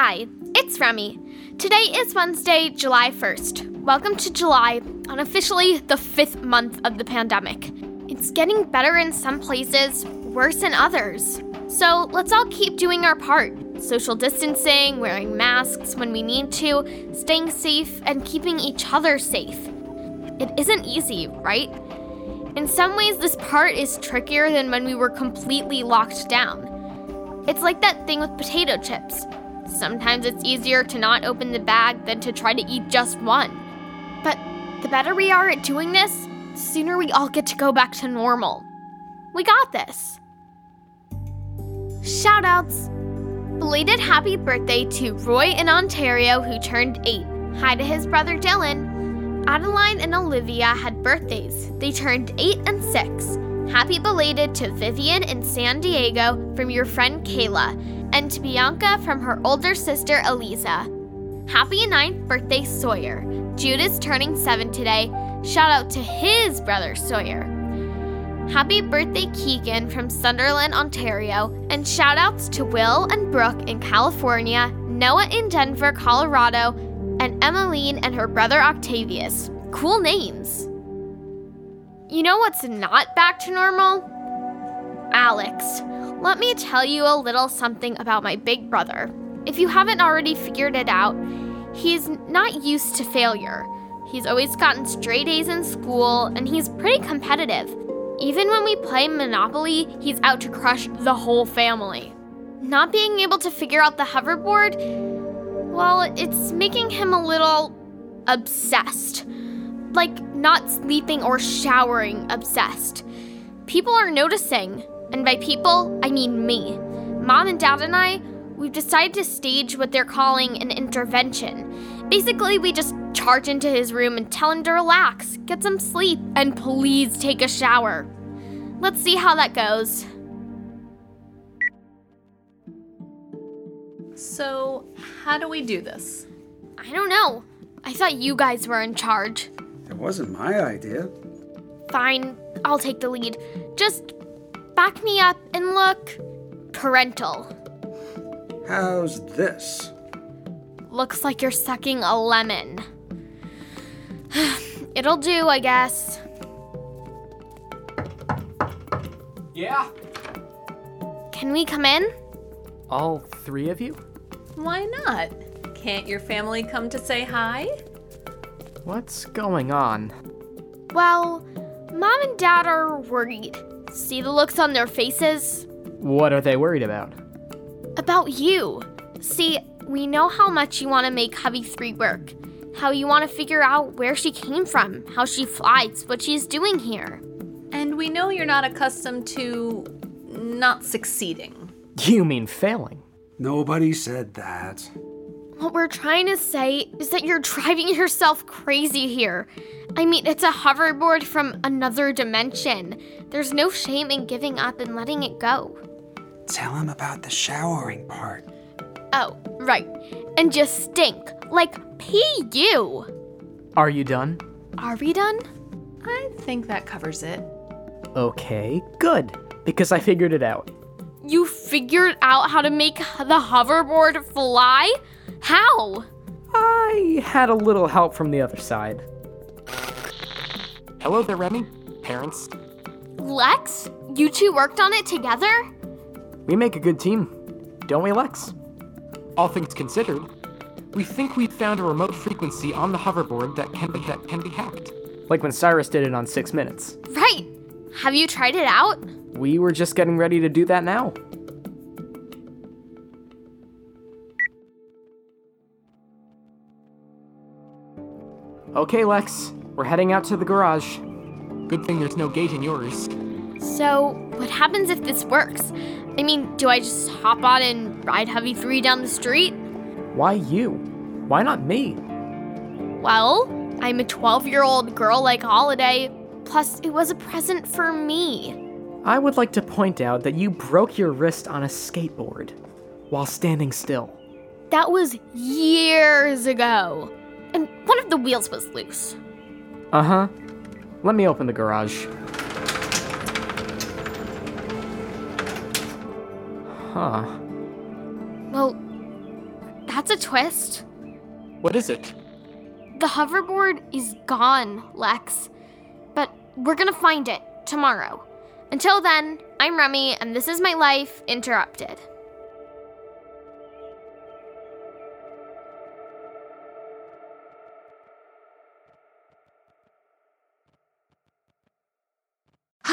Hi, it's Remy. Today is Wednesday, July 1st. Welcome to July, unofficially the fifth month of the pandemic. It's getting better in some places, worse in others. So let's all keep doing our part social distancing, wearing masks when we need to, staying safe, and keeping each other safe. It isn't easy, right? In some ways, this part is trickier than when we were completely locked down. It's like that thing with potato chips. Sometimes it's easier to not open the bag than to try to eat just one. But the better we are at doing this, the sooner we all get to go back to normal. We got this. Shoutouts! Belated happy birthday to Roy in Ontario, who turned 8. Hi to his brother Dylan. Adeline and Olivia had birthdays. They turned 8 and 6. Happy belated to Vivian in San Diego from your friend Kayla, and to Bianca from her older sister Eliza. Happy 9th birthday, Sawyer. Jude is turning 7 today. Shout out to his brother, Sawyer. Happy birthday, Keegan from Sunderland, Ontario, and shout outs to Will and Brooke in California, Noah in Denver, Colorado, and Emmeline and her brother Octavius. Cool names. You know what's not back to normal? Alex. Let me tell you a little something about my big brother. If you haven't already figured it out, he's not used to failure. He's always gotten straight A's in school, and he's pretty competitive. Even when we play Monopoly, he's out to crush the whole family. Not being able to figure out the hoverboard, well, it's making him a little obsessed. Like not sleeping or showering obsessed. People are noticing, and by people, I mean me. Mom and dad and I, we've decided to stage what they're calling an intervention. Basically, we just charge into his room and tell him to relax, get some sleep, and please take a shower. Let's see how that goes. So, how do we do this? I don't know. I thought you guys were in charge. It wasn't my idea. Fine, I'll take the lead. Just back me up and look parental. How's this? Looks like you're sucking a lemon. It'll do, I guess. Yeah? Can we come in? All three of you? Why not? Can't your family come to say hi? What's going on? Well, mom and dad are worried. See the looks on their faces? What are they worried about? About you. See, we know how much you want to make Hubby 3 work. How you want to figure out where she came from, how she flies, what she's doing here. And we know you're not accustomed to not succeeding. You mean failing? Nobody said that. What we're trying to say is that you're driving yourself crazy here. I mean, it's a hoverboard from another dimension. There's no shame in giving up and letting it go. Tell him about the showering part. Oh, right. And just stink. Like pee you. Are you done? Are we done? I think that covers it. Okay, good. Because I figured it out. You figured out how to make the hoverboard fly? How? I had a little help from the other side. Hello there, Remy. Parents. Lex, you two worked on it together? We make a good team, don't we, Lex? All things considered, we think we've found a remote frequency on the hoverboard that can be, that can be hacked. Like when Cyrus did it on six minutes. Right. Have you tried it out? We were just getting ready to do that now. Okay, Lex, we're heading out to the garage. Good thing there's no gate in yours. So, what happens if this works? I mean, do I just hop on and ride Heavy 3 down the street? Why you? Why not me? Well, I'm a 12 year old girl like Holiday, plus, it was a present for me. I would like to point out that you broke your wrist on a skateboard while standing still. That was years ago. And one of the wheels was loose. Uh huh. Let me open the garage. Huh. Well, that's a twist. What is it? The hoverboard is gone, Lex. But we're gonna find it tomorrow. Until then, I'm Remy, and this is my life interrupted.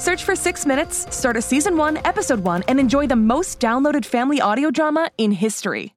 Search for Six Minutes, start a season one, episode one, and enjoy the most downloaded family audio drama in history.